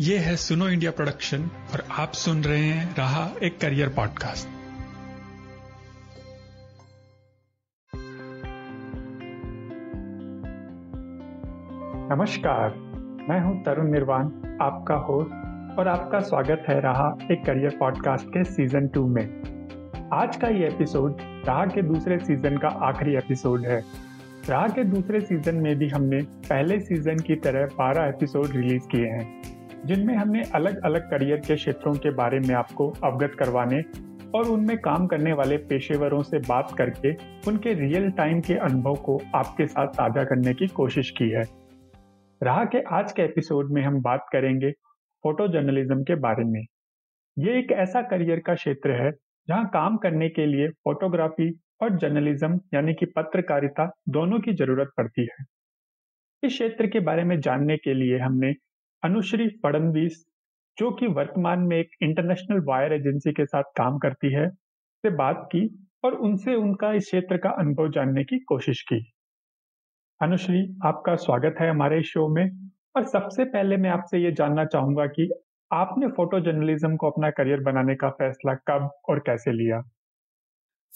ये है Suno India production और आप सुन रहे हैं रहा एक करियर पॉडकास्ट। नमस्कार, मैं हूँ तरुण निर्वाण, आपका होस्ट और आपका स्वागत है रहा एक करियर पॉडकास्ट के सीज़न टू में। आज का ये एपिसोड रहा के दूसरे सीज़न का आखिरी एपिसोड है। रहा के दूसरे सीज़न में भी हमने पहले सीज़न की तरह 12 एपिसोड रिलीज़ किए हैं। जिनमें हमने अलग अलग करियर के क्षेत्रों के बारे में आपको अवगत करवाने और उनमें काम करने वाले पेशेवरों से बात करके उनके रियल टाइम के अनुभव को आपके साथ साझा करने की कोशिश की है। रहा के आज के एपिसोड में हम बात करेंगे फ़ोटो जर्नलिज्म के बारे में। ये एक ऐसा करियर का क्षेत्र है जहाँ काम करने के लिए फोटोग्राफी और जर्नलिज्म यानी कि पत्रकारिता दोनों की ज़रूरत पड़ती है। इस क्षेत्र के बारे में जानने के लिए हमने अनुश्री फडनवीस जो कि वर्तमान में एक इंटरनेशनल वायर एजेंसी के साथ काम करती है, से बात की और उनसे उनका इस क्षेत्र का अनुभव जानने की कोशिश की। अनुश्री, आपका स्वागत है हमारे शो में। और सबसे पहले मैं आपसे ये जानना चाहूँगा कि आपने फ़ोटो जर्नलिज्म को अपना करियर बनाने का फैसला कब और कैसे लिया?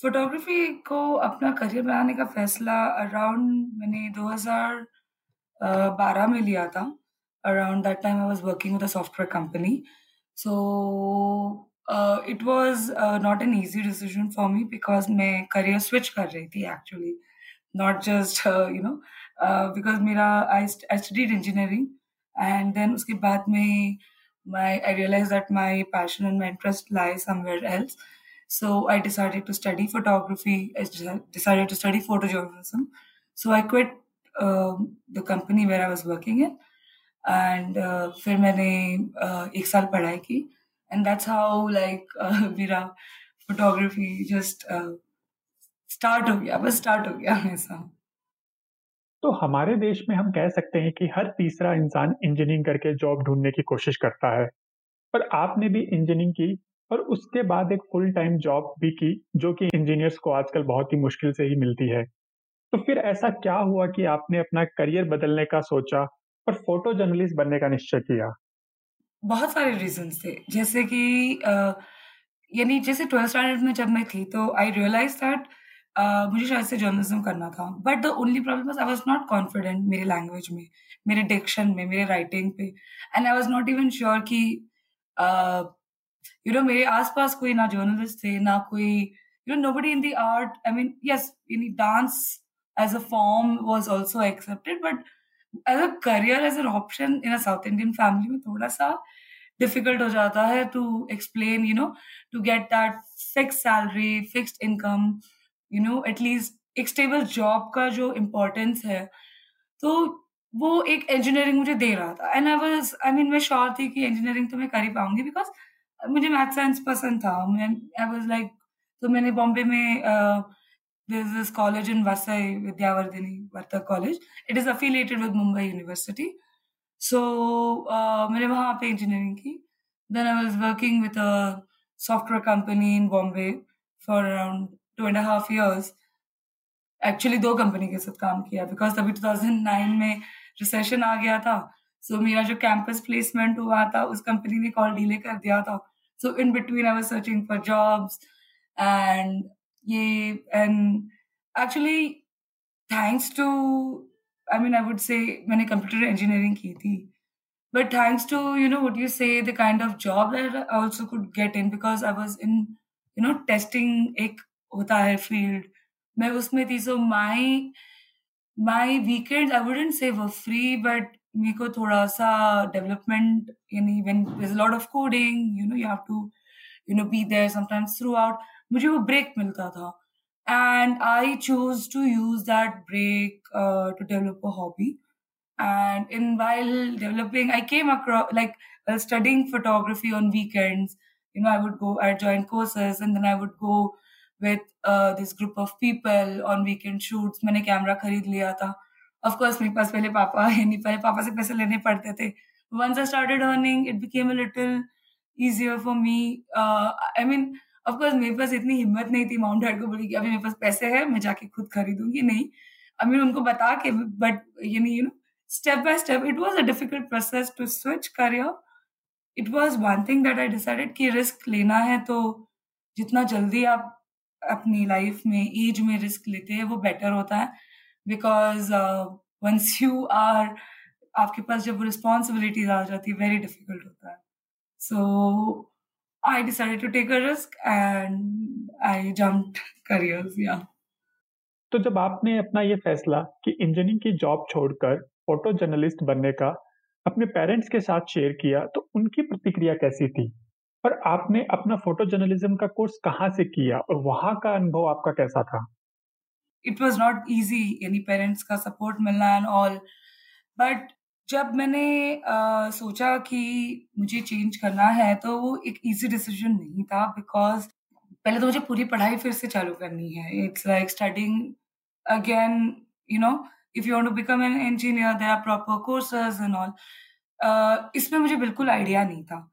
फोटोग्राफी को अपना करियर बनाने का फैसला अराउंड मैंने 2012 में लिया था। around that time i was working with a software company. So uh, it was uh, not an easy decision for me because my career switch kar rahi thi actually. Not just uh, you know uh, because mera I, st- I studied engineering and then uske baad mein my I realized that my passion and my interest lies somewhere else. So I decided to study photography I decided to study photojournalism. So I quit uh, the company where I was working in and uh, फिर मैंने uh, एक साल पढ़ाई की, that's how like uh, मेरा just uh, start हो गया, बस start हो गया ऐसा. तो हमारे देश में हम कह सकते हैं कि हर तीसरा इंसान इंजीनियरिंग करके जॉब ढूँढने की कोशिश करता है। पर आपने भी इंजीनियरिंग की और उसके बाद एक फुल टाइम जॉब भी की जो कि इंजीनियर्स को आजकल बहुत ही मुश्किल से ही मिलती है। तो फिर ऐसा क्या हुआ कि आपने अपना करियर बदलने का सोचा? और फ़ोटो जर्नलिस्ट बनने का निश्चय किया। बहुत सारे रीजन थे। जैसे कि यानी जैसे ट्वेल्थ स्टैंडर्ड में जब मैं थी तो आई रियलाइज़ दैट मुझे शायद से जर्नलिज्म करना था। But the only problem I was not confident मेरे लैंग्वेज में, मेरे डिक्शन में, मेरे राइटिंग पे। And I was not even sure कि यू नो मेरे आसपास कोई ना जर्नलिस्ट थे, ना कोई you know nobody in the art I mean yes in dance as a form was also accepted but as a career as an option in a South Indian family में थोड़ा सा डिफ़िकल्ट हो जाता है to explain you know to get that fix salary fixed income you know at least एक stable job का जो importance है। तो वो एक इंजीनियरिंग मुझे दे रहा था। And I was I mean मैं श्योर थी कि इंजीनियरिंग तो मैं कर ही पाऊँगी बिकॉज़ मुझे मैथ साइंस पसंद था। आई वाज लाइक तो मैंने बॉम्बे में this college in Vasai Vidyavardhini Vartak college it is affiliated with Mumbai university so मैंने वहाँ पे इंजीनियरिंग की. Then I was working with a software company in Bombay for around two and half years actually दो company के साथ काम किया because तभी 2009 में रिसेशन आ गया था. सो so, मेरा जो कैंपस प्लेसमेंट हुआ था उस कंपनी ने कॉल डीले कर दिया था. So in between I was searching for jobs and ये and actually thanks to I mean I would say मैंने कंप्यूटर इंजीनियरिंग की थी but thanks to you know what you say the kind of job that I also could get in because I was in you know testing एक होता है field मैं उसमें थी सो माई माई weekend I wouldn't say वो free but मेरे को थोड़ा सा डेवलपमेंट यानी when there lot of coding you know you have to you know be there sometimes throughout मुझे वो ब्रेक मिलता था। And I choose to use that break to develop a hobby and in while developing I came across like studying photography on weekends you know I would go I join courses and then I would go with this group of people on weekend shoots मैंने camera खरीद लिया था। Of course मेरे पास पहले पापा है नहीं, पहले पापा से पैसे लेने पड़ते थे। Once I started earning it became a little easier for me I mean of course मेरे पास इतनी हिम्मत नहीं थी माउंट हेड को बोली कि अभी मेरे पास पैसे है, मैं जाके खुद खरीदूँगी। नहीं। आई मीन उनको बता के but you know you know step by step it was a difficult process to switch career it was one thing that I decided कि रिस्क लेना है तो जितना जल्दी आप अपनी लाइफ में एज में रिस्क लेते हैं, वो बेटर होता है। बिकॉज़ वंस यू आर आपके पास जब रिस्पॉन्सिबिलिटीज आ जाती है वेरी डिफ़िकल्ट होता है। So I decided to take a risk and I jump careers या तो जब आपने अपना ये फैसला कि इंजीनियरिंग की जॉब छोड़कर फ़ोटो जर्नलिस्ट बनने का अपने पेरेंट्स के साथ शेयर किया तो उनकी प्रतिक्रिया कैसी थी? और आपने अपना फ़ोटो जर्नलिज्म का कोर्स कहाँ से किया और वहाँ का अनुभव आपका कैसा था? इट वॉज़ नॉट ईजी यानी पेरेंट्स का सपोर्ट मिलना एंड ऑल बट जब मैंने uh, सोचा कि मुझे चेंज करना है तो वो एक इजी डिसीज़न नहीं था बिकॉज़ पहले तो मुझे पूरी पढ़ाई फिर से चालू करनी है it's like studying again you know if you want to become an engineer there are proper courses and all इसमें मुझे बिल्कुल आइडिया नहीं था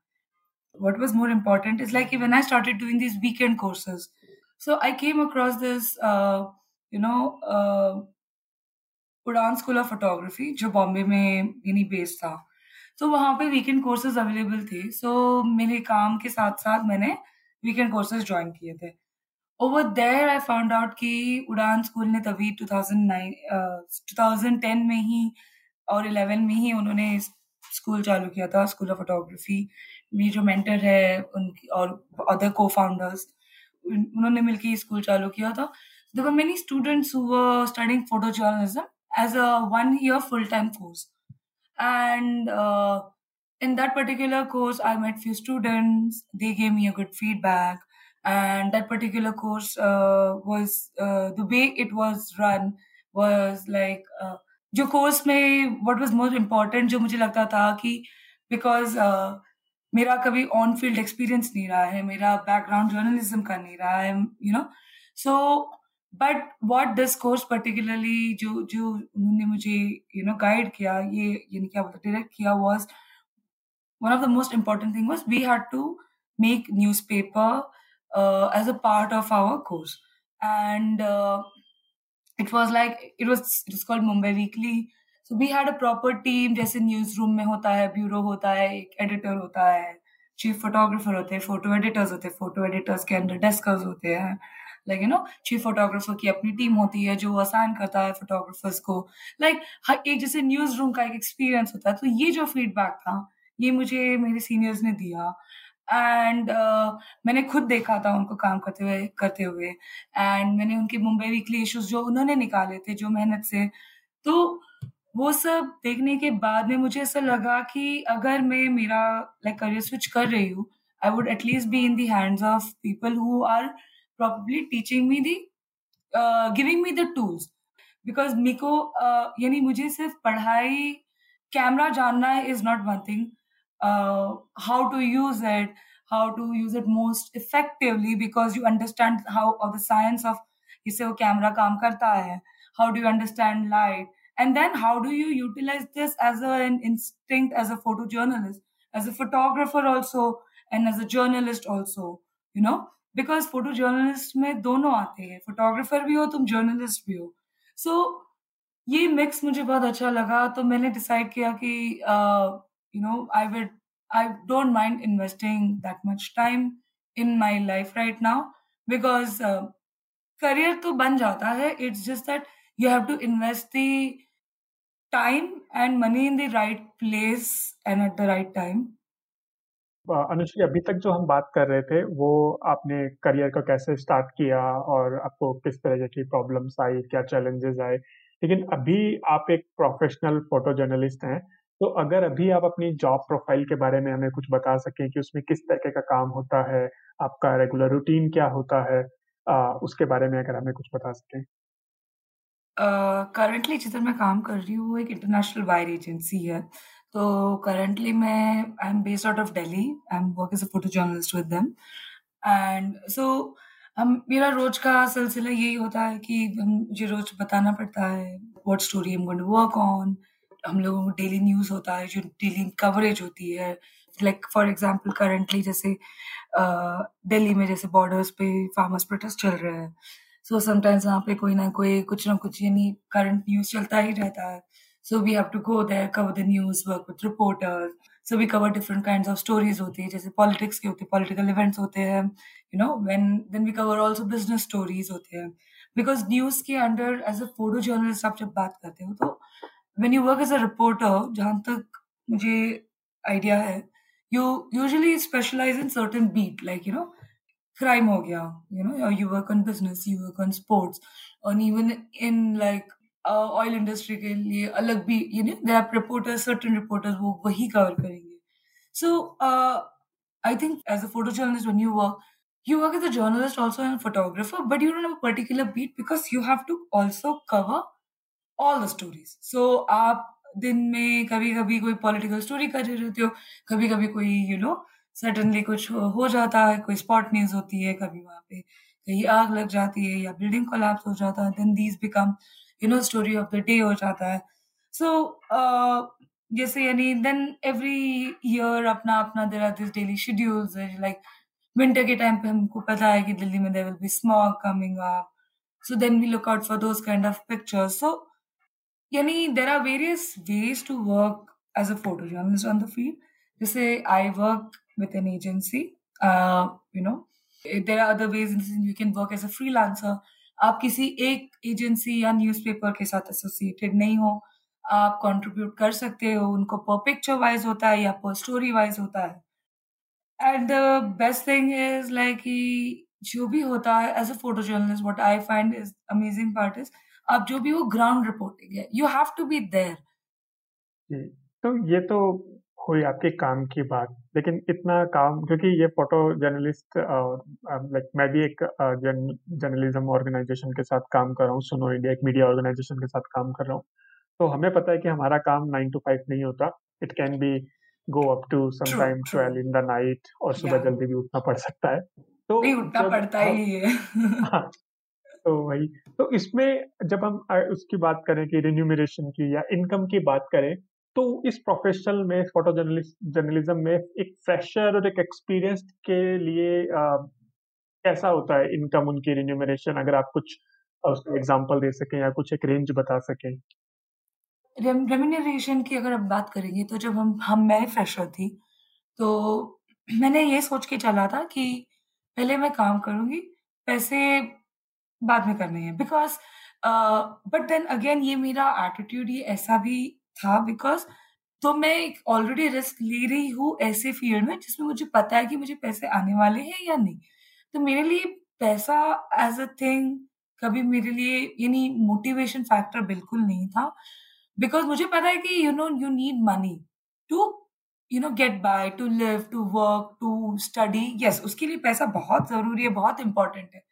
what was more important is like when I started doing these weekend courses. So I came across this, uh, Udaan school of photography जो बॉम्बे में यानी based था। तो वहाँ पे वीकेंड कोर्सेज अवेलेबल थे। सो so, मेरे काम के साथ साथ मैंने वीकेंड कोर्सेज ज्वाइन किए थे। Over there I found out कि उड़ान स्कूल ने तभी 2009 2010 में ही और 11 में ही उन्होंने स्कूल चालू किया था स्कूल ऑफ़ फोटोग्राफी। मेरी जो मेंटर है उनकी और अदर को फाउंडर्स उन्होंने मिलकर स्कूल चालू किया था। There were many हुआ who photo photojournalism as a one year full time course and uh, in that particular course i met few students they gave me a good feedback and that particular course uh, was uh, the way it was run was like uh, जो course में what was most important जो मुझे लगता था कि because uh, मेरा कभी on field experience नहीं रहा है मेरा बैकग्राउंड जर्नलिज्म का नहीं रहा है you know so but what this course particularly जो जो उन्होंने मुझे यू नो गाइड किया, ये यानी क्या बोलते डायरेक्ट किया was one of the most important thing was we had to make newspaper as a part of our course and it was like it was it is called Mumbai weekly so we had a proper team जैसे newsroom में होता है bureau होता है, एक editor होता है chief photographer होते हैं फ़ोटो एडिटर्स होते हैं फ़ोटो एडिटर्स के अंदर डेस्कर्स होते हैं। Like you know chief photographer की अपनी टीम होती है जो असाइन करता है फोटोग्राफर्स को। लाइक like, एक जैसे न्यूज़ रूम का एक एक्सपीरियंस होता है तो ये जो फीडबैक था ये मुझे मेरे सीनियर्स ने दिया। एंड uh, मैंने खुद देखा था उनको काम करते हुए करते हुए। एंड मैंने उनके मुंबई वीकली इश्यूज़ जो उन्होंने निकाले थे जो मेहनत से। तो वो सब देखने के बाद में मुझे ऐसा लगा कि अगर मैं मेरा लाइक करियर स्विच कर रही हूँ I would at least be in the hands of people who are probably teaching me the uh, giving me the tools. Because miko uh, yani mujhe sirf padhai camera janna is not one thing. Uh, how to use it how to use it most effectively because you understand how of the science of isse wo camera kaam karta hai. How do you understand light? And then how do you utilize this as a, an instinct as a photojournalist as a photographer also and as a journalist also you know? Because photo journalist में दोनों आते हैं। Photographer भी हो तुम journalist भी हो। So so, ये मिक्स मुझे बहुत अच्छा लगा। तो मैंने डिसाइड किया कि you know I would I don't mind investing that much time in my life right now because career तो बन जाता है। It's just that you have to invest time and money in the right place and at the right time time Anushri अभी तक जो हम बात कर रहे थे वो आपने करियर को कैसे स्टार्ट किया और आपको किस तरह की प्रॉब्लम्स आई क्या चैलेंजेस आए? लेकिन अभी आप एक प्रोफेशनल फ़ोटो जर्नलिस्ट हैं तो अगर अभी आप अपनी जॉब प्रोफ़ाइल के बारे में हमें कुछ बता सकें कि उसमें किस तरीके का काम होता है आपका रेगुलर रूटीन क्या होता है आ, उसके बारे में अगर हमें कुछ बता सकें। करंटली जिधर मैं काम कर रही हूँ वो एक इंटरनेशनल वायर एजेंसी है। तो करंटली मैं I am based out of Delhi I am work as a photo journalist with them and so hmm, मेरा रोज का सिलसिला यही होता है कि मुझे रोज बताना पड़ता है what story I am going to work on हम लोगों को डेली न्यूज़ होता है, जो डेली कवरेज होती है. लाइक फॉर एग्ज़ाम्पल करंटली जैसे दिल्ली में जैसे बॉर्डर्स पे फार्मर्स प्रोटेस्ट चल रहे हैं. सो समटाइम्स वहाँ पे कोई ना कोई, कुछ ना कुछ, यानी करंट न्यूज़ चलता ही रहता है. So we have to go there cover the news work with reporters so we cover different kind of stories होती है, जैसे पॉलिटिक्स के होते हैं पॉलिटिकल इवेंट्स होते हैं you know when then we cover also business stories होते हैं. बिकॉज़ न्यूज़ के under as a photo journalist आप जब बात करते हो तो when you work as a reporter जहाँ तक मुझे आइडिया है you usually specialise in certain beat like you know crime हो गया you know you work on business you work on sports on even in like oil industry के लिए अलग भी you know there are reporters certain reporters वो वही cover करेंगे। So I think as a photo journalist when you work you work as a journalist also and photographer, but you don't have a particular beat because you have to also cover all the stories. आप दिन में कभी कभी कोई political story कर रहे हो कभी कभी कोई यू नो सडनली कुछ हो जाता है, कोई स्पॉट न्यूज़ होती है, कभी वहाँ पे कहीं आग लग जाती है या बिल्डिंग कोलैप्स हो जाता है then these become you know story of the day हो जाता है। सो so, uh, जैसे यानी देन एवरी ईयर अपना अपना there are this daily schedules like winter के टाइम पे हमको पता है कि दिल्ली में there will be smog coming up so then we look out for those kind of pictures so यानी there are various ways to work as a photo journalist on the field जैसे I work with an agency you know there are other ways you can work as a freelancer आप किसी एक agency या newspaper के साथ associated नहीं हो, आप कंट्रीब्यूट कर सकते हो, उनको पर पिक्चर वाइज होता है या पर स्टोरी वाइज होता है। And the best thing is like जो भी होता है as a photo journalist what I find is amazing part is आप जो भी वो ग्राउंड रिपोर्टिंग है। You have to be there तो ये तो हुई आपके काम की बात। लेकिन इतना काम क्योंकि ये फ़ोटो जर्नलिस्ट लाइक मैं भी एक जर्नलिज्म ऑर्गेनाइजेशन के साथ काम कर रहा हूँ सुनो इंडिया एक मीडिया ऑर्गेनाइजेशन के साथ काम कर रहा हूँ। तो हमें पता है कि हमारा काम नाइन टू फाइव नहीं होता। It can be go up to sometime twelve in the night और सुबह जल्दी भी उठना पड़ सकता है। तो उठना पड़ता ही है। हाँ, तो वही। तो इसमें जब हम उसकी बात करें कि रिन्यूमरेशन की या इनकम की बात करें तो इस प्रोफेशनल में फ़ोटो जर्नलिज्म में एक फ्रेशर और एक एक्सपीरियंस के लिए आ, कैसा होता है इनकम उनकी रिन्यूमरेशन अगर आप कुछ उसका एग्जांपल दे सकें या कुछ एक रेंज बता सकें। रेम्यूनरेशन की अगर हम बात करेंगे तो जब हम हम मैं फ्रेशर थी तो मैंने ये सोच के चला था कि पहले मैं काम करूँगी पैसे बाद में करने हैं। बिकॉज़ बट देन अगेन ये मेरा एटीट्यूड ये ऐसा भी था बिकॉज़ तो मैं एक ऑलरेडी रिस्क ले रही हूँ ऐसे फ़ील्ड में जिसमें मुझे पता है कि मुझे पैसे आने वाले हैं या नहीं। तो मेरे लिए पैसा एज अ थिंग कभी मेरे लिए यानी मोटिवेशन फैक्टर बिल्कुल नहीं था। बिकॉज़ मुझे पता है कि you know you need money to you know get by to live to work to study yes उसके लिए पैसा बहुत ज़रूरी है, बहुत इंपॉर्टेंट है।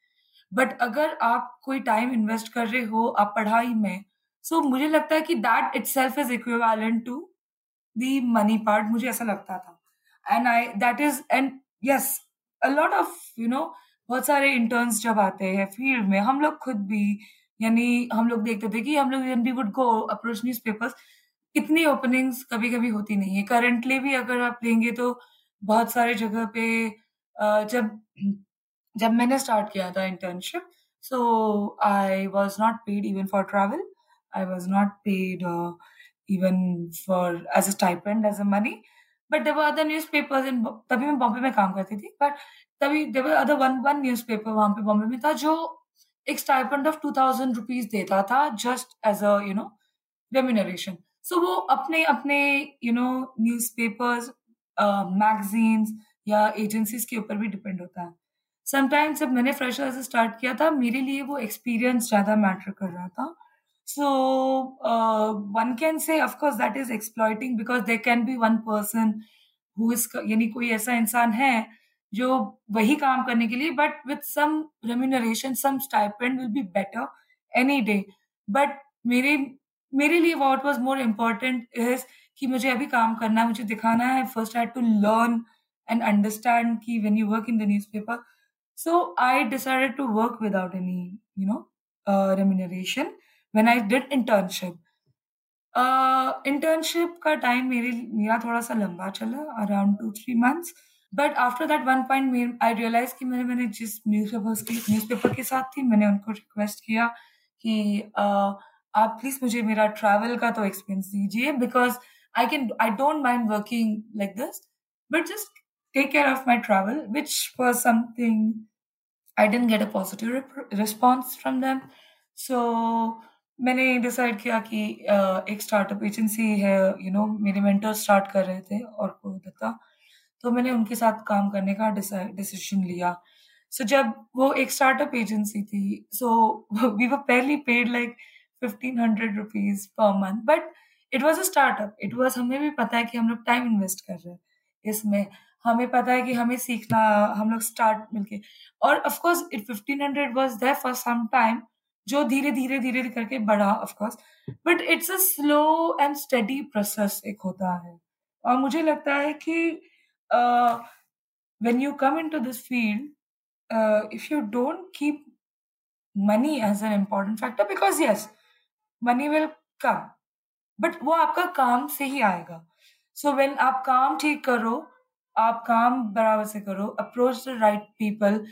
बट अगर आप कोई टाइम इन्वेस्ट कर रहे हो, आप पढ़ाई में सो so, मुझे लगता है कि that itself is equivalent to the money part मुझे ऐसा लगता था। And I that is and yes a lot of you know बहुत सारे इंटर्न्स जब आते हैं फ़ील्ड में हम लोग खुद भी यानी हम लोग देखते थे कि हम लोग we would go approach newspapers इतनी ओपनिंग्स कभी कभी होती नहीं है। करंटली भी अगर आप लेंगे तो बहुत सारे जगह पे जब जब मैंने स्टार्ट किया था internship so I was not paid even for travel I was not paid uh, even for as a stipend as a money. But there were other newspapers in तभी मैं बॉम्बे में काम करती थी बट तभी there were other one one newspaper वहाँ पे बॉम्बे में था जो एक stipend of two thousand rupees देता था just as a you know remuneration so वो अपने अपने यू नो न्यूज़पेपर्स मैगजीन्स या एजेंसीज के ऊपर भी डिपेंड होता है समटाइम्स जब मैंने फ्रेशर से स्टार्ट किया था मेरे लिए वो एक्सपीरियंस ज़्यादा मैटर कर रहा था So uh, one can say, of course, that is exploiting because there can be one person who is यानी कोई ऐसा इंसान है जो वही काम करने के लिए but with some remuneration some stipend will be better any day but मेरे मेरे लिए what was more important is कि मुझे अभी काम करना है मुझे दिखाना है first had to learn and understand कि when you work in the newspaper so I decided to work without any you know remuneration when I did internship. Internship का टाइम मेरे मेरा थोड़ा सा लंबा चला around two three months but after that one point I realize कि मैंने मैंने जिस न्यूज़पेपर के न्यूज़पेपर के साथ थी मैंने उनको रिक्वेस्ट किया कि uh, आप प्लीज़ मुझे मेरा ट्रैवल का तो एक्सपेंस दीजिए because I can I don't mind working like this but just take care of my travel which was something I didn't get a positive response from them so मैंने decide किया कि एक startup agency है you know मेरे mentor start कर रहे थे और दत्ता। तो मैंने उनके साथ काम करने का डिसीज़न लिया। सो so, जब वो एक स्टार्टअप एजेंसी थी सो वी वर पहली paid like fifteen hundred rupees per month but it was a startup it was हमें भी पता है कि हम लोग टाइम इन्वेस्ट कर रहे हैं इसमें। हमें पता है कि हमें सीखना हम लोग स्टार्ट मिलके। और of course it fifteen hundred was there for some time जो धीरे धीरे धीरे करके बढ़ा of course but it's a slow and study process एक होता है। और मुझे लगता है कि when you come into this field if you don't keep money as an important factor because yes money will come but वो आपका काम से ही आएगा। सो so, वेन आप काम ठीक करो आप काम बराबर से करो अप्रोच द राइट पीपल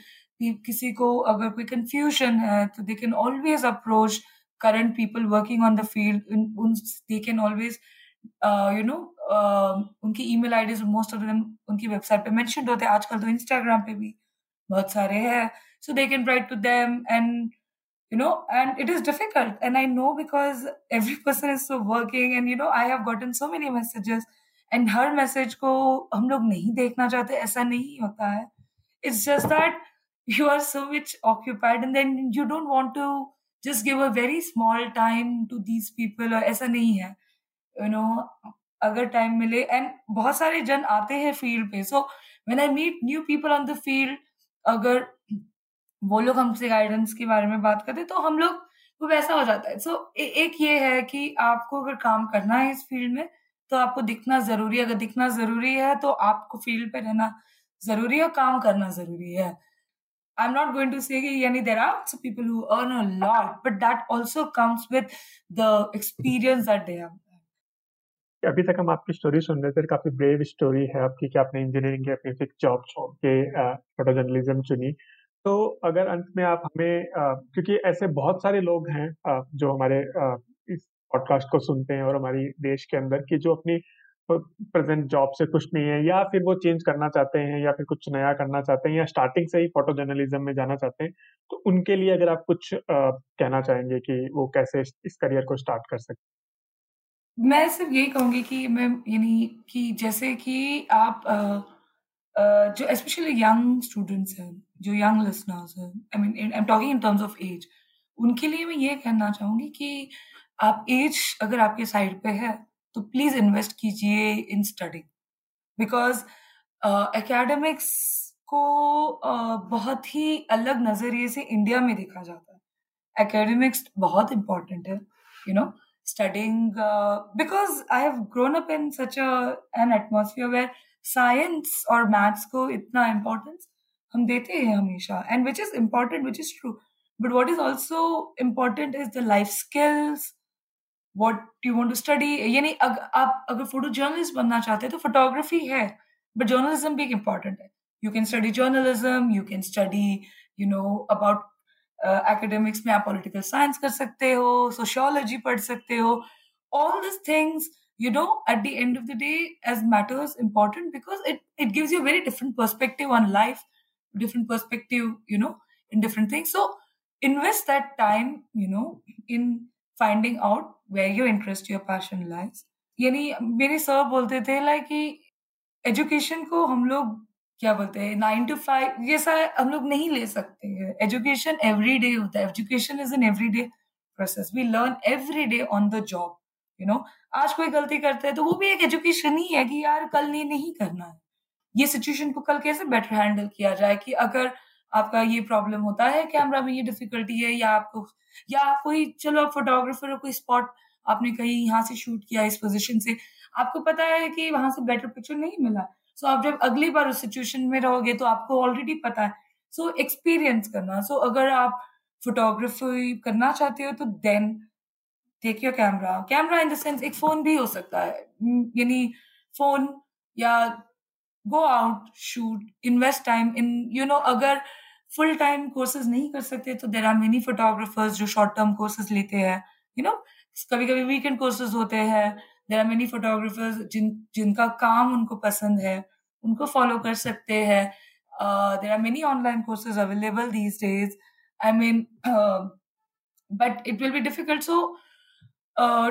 किसी को अगर कोई कंफ्यूजन है तो they can always approach current people working on the field they can always you know उनकी e email IDs most of them उनकी वेबसाइट पे मेंशन होते हैं। आजकल तो इंस्टाग्राम पे भी बहुत सारे हैं। So they can write to them and you know, and it is difficult. And i know because every person is so working and, you know, i have gotten so many messages and हर message को हम लोग नहीं देखना चाहते, ऐसा नहीं होता है। It's just that you are so much occupied and then you don't want to just give a very small time to these people or ऐसा नहीं है you know अगर टाइम मिले एंड बहुत सारे जन आते हैं फ़ील्ड पे so when I meet new people on the field अगर वो लोग हमसे गाइडेंस के बारे में बात करते तो हम लोग वो वैसा हो जाता है। सो so, ए, एक ये है कि आपको अगर काम करना है इस फ़ील्ड में तो आपको दिखना ज़रूरी है। अगर दिखना ज़रूरी है तो आपको फ़ील्ड पे रहना ज़रूरी है और काम करना ज़रूरी है। I'm not going to say yani, there are some people who earn a lot, but that also comes with the experience that they have. अभी तक हम आपकी स्टोरी सुन रहे थे काफ़ी ब्रेव स्टोरी है आपकी कि आपने इंजीनियरिंग के अपनी फिक्स जॉब छोड़ के फ़ोटो जर्नलिज्म चुनी तो अगर अंत में आप हमें क्योंकि ऐसे बहुत सारे लोग हैं जो हमारे इस पॉडकास्ट को सुनते हैं और हमारी देश के अंदर की जो अपनी प्रेजेंट जॉब से खुश नहीं है या फिर वो चेंज करना चाहते हैं या फिर कुछ नया करना चाहते हैं या स्टार्टिंग से ही फ़ोटो जर्नलिज्म में जाना चाहते हैं तो उनके लिए अगर आप कुछ कहना चाहेंगे कि वो कैसे इस करियर को स्टार्ट कर सकते मैं सिर्फ़ यही कहूँगी कि मैं यानी कि जैसे कि आप आ, आ, जो स्पेशली यंग स्टूडेंट्स हैं जो यंग लिसनर्स हैं I mean I am talking in terms of age उनके लिए मैं ये कहना चाहूँगी कि आप एज अगर आपके साइड पे है तो प्लीज़ इन्वेस्ट कीजिए इन स्टडी बिकॉज़ एकेडमिक्स को uh, बहुत ही अलग नज़रिए से इंडिया में देखा जाता है। एकेडमिक्स बहुत इंपॉर्टेंट है you know studying because I have grown up in such an atmosphere where science और मैथ्स को इतना इम्पोर्टेंस हम देते हैं हमेशा and which is important which is true but what is also important is the life skills what you want to study यानी आप अगर फ़ोटो जर्नलिस्ट बनना चाहते हैं तो फोटोग्राफी है बट जर्नलिज्म भी एक इंपॉर्टेंट है। You can study journalism you can study you know about academics में आप पोलिटिकल साइंस कर सकते हो सोशोलॉजी पढ़ सकते हो। All this things you know at the end of the day as matters important because it it gives you very different perspective on life different perspective you know in different things so invest that time you know in finding out where your interest your passion lies यानी मेरे sir बोलते थे like कि education को हम लोग, क्या बोलते हैं नाइन टू फाइव ये जैसा हम लोग नहीं ले सकते हैं। एजुकेशन एवरी डे होता है। Education is an every day process we learn every day on the job you know आज कोई गलती करते हैं तो वो भी एक एजुकेशन ही है कि यार कल नहीं नहीं करना है। ये सिचुएशन को कल कैसे बेटर हैंडल किया जाए कि अगर आपका ये प्रॉब्लम होता है कैमरा में ये डिफिकल्टी है या आपको या आप कोई चलो आप फोटोग्राफर कोई स्पॉट आपने कहीं यहाँ से शूट किया इस पोजिशन से आपको पता है कि वहाँ से बेटर पिक्चर नहीं मिला। सो so, आप जब अगली बार उस सिचुएशन में रहोगे तो आपको ऑलरेडी पता है। सो so, एक्सपीरियंस करना। सो so, अगर आप फोटोग्राफी करना चाहते हो तो then take your camera camera in the sense एक फ़ोन भी हो सकता है। यानी फ़ोन या go out shoot invest time in you know अगर फुल टाइम कोर्सेज नहीं कर सकते तो देर आर मेनी फोटोग्राफर्स जो शॉर्ट टर्म कोर्सेज लेते हैं यू नो कभी कभी वीकेंड कोर्सेज होते हैं देर आर मेनी फोटोग्राफर्स जिन, जिनका काम उनको पसंद है, उनको फॉलो कर सकते हैं। There are many online courses available these days I mean but it will be difficult so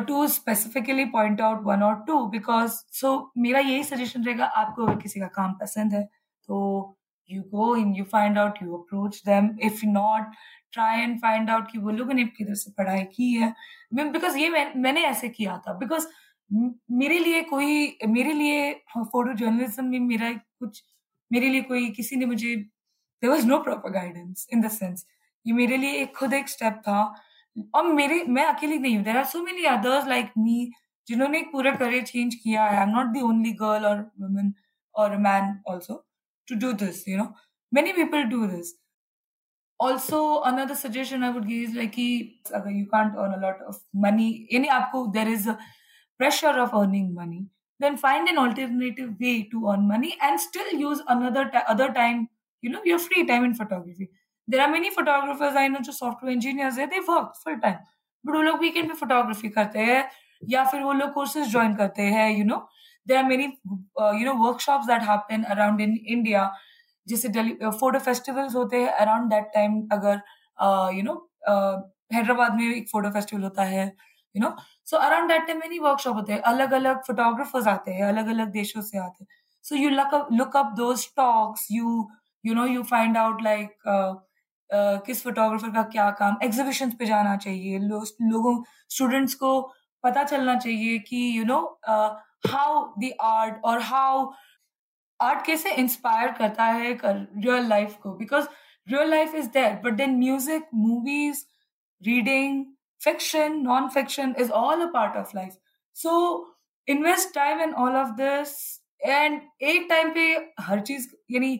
to specifically point out one और टू बिकॉज़ सो मेरा यही सजेशन रहेगा, आपको अगर किसी का काम पसंद है तो you go in you find out, you approach them. If not, try and find out कि वो लोगों ने किधर से पढ़ाई की है। बिकॉज़ ये मैंने ऐसे किया था। बिकॉज़ मेरे लिए कोई, मेरे लिए फ़ोटो जर्नलिज्म में मेरा कुछ, मेरे लिए कोई, किसी ने मुझे there was no proper guidance in the sense ये मेरे लिए एक खुद एक स्टेप था। और मेरे, मैं अकेली नहीं हूँ। There are so many others like me जिन्होंने पूरा करियर चेंज किया I am not the only girl और वुमेन और man also to do this you know many people do this also another suggestion i would give is like you can't earn a lot of money any aapko there is a pressure of earning money then find an alternative way to earn money and still use another other time you know your free time in photography there are many photographers i know जो software engineers है they work full time but वो लोग weekend पे photography करते हैं या फिर वो लोग courses join करते हैं you know There are many uh, you know workshops that happen around in India. जैसे फ़ोटो फेस्टिवल्स होते हैं अराउंड दैट टाइम अगर यू नो हैदराबाद में एक फ़ोटो फेस्टिवल होता है you know so around that time many workshop होते हैं। अलग अलग फोटोग्राफर्स आते हैं अलग अलग देशों से आते हैं। So you look up look up those talks you you know you find out like किस फोटोग्राफर का क्या काम। एग्जीबिशन पे जाना चाहिए। लो, लोगों स्टूडेंट्स को पता चलना चाहिए कि you know how the art और हाउ आर्ट कैसे इंस्पायर करता है रियल लाइफ को? Because real life is there but then music movies reading fiction, non-fiction is all a part of life. So, invest time in all of this and एक time पे हर चीज़, यानी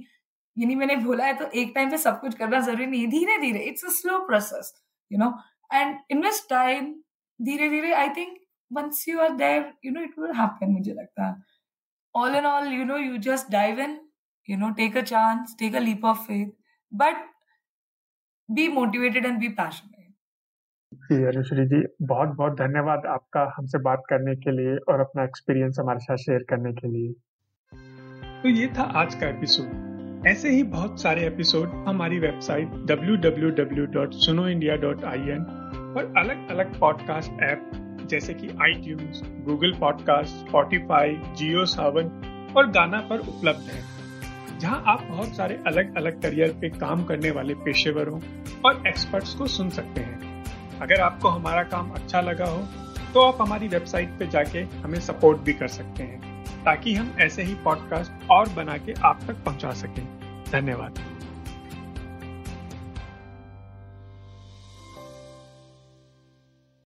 यानी मैंने बोला है तो एक टाइम पे सब कुछ करना ज़रूरी नहीं है धीरे धीरे it's a slow process you know and invest time धीरे धीरे I think once you are there, you know, it will happen, मुझे लगता है. All in all, you know, you just dive in, you know, take a chance, take a leap of faith, but be motivated and be passionate. जी अनुश्री जी बहुत बहुत धन्यवाद आपका हमसे बात करने के लिए और अपना एक्सपीरियंस हमारे साथ शेयर करने के लिए तो ये था आज का एपिसोड ऐसे ही बहुत सारे एपिसोड हमारी वेबसाइट www.sunoindia.in और अलग अलग पॉडकास्ट ऐप जैसे कि आई Google podcast Spotify Jio Saavn और गाना पर उपलब्ध है, जहाँ आप बहुत सारे अलग अलग करियर पे काम करने वाले पेशेवरों और एक्सपर्ट्स को सुन सकते हैं। अगर आपको हमारा काम अच्छा लगा हो तो आप हमारी वेबसाइट पे जाके हमें सपोर्ट भी कर सकते हैं, ताकि हम ऐसे ही पॉडकास्ट और बना के आप तक पहुँचा सकें। धन्यवाद।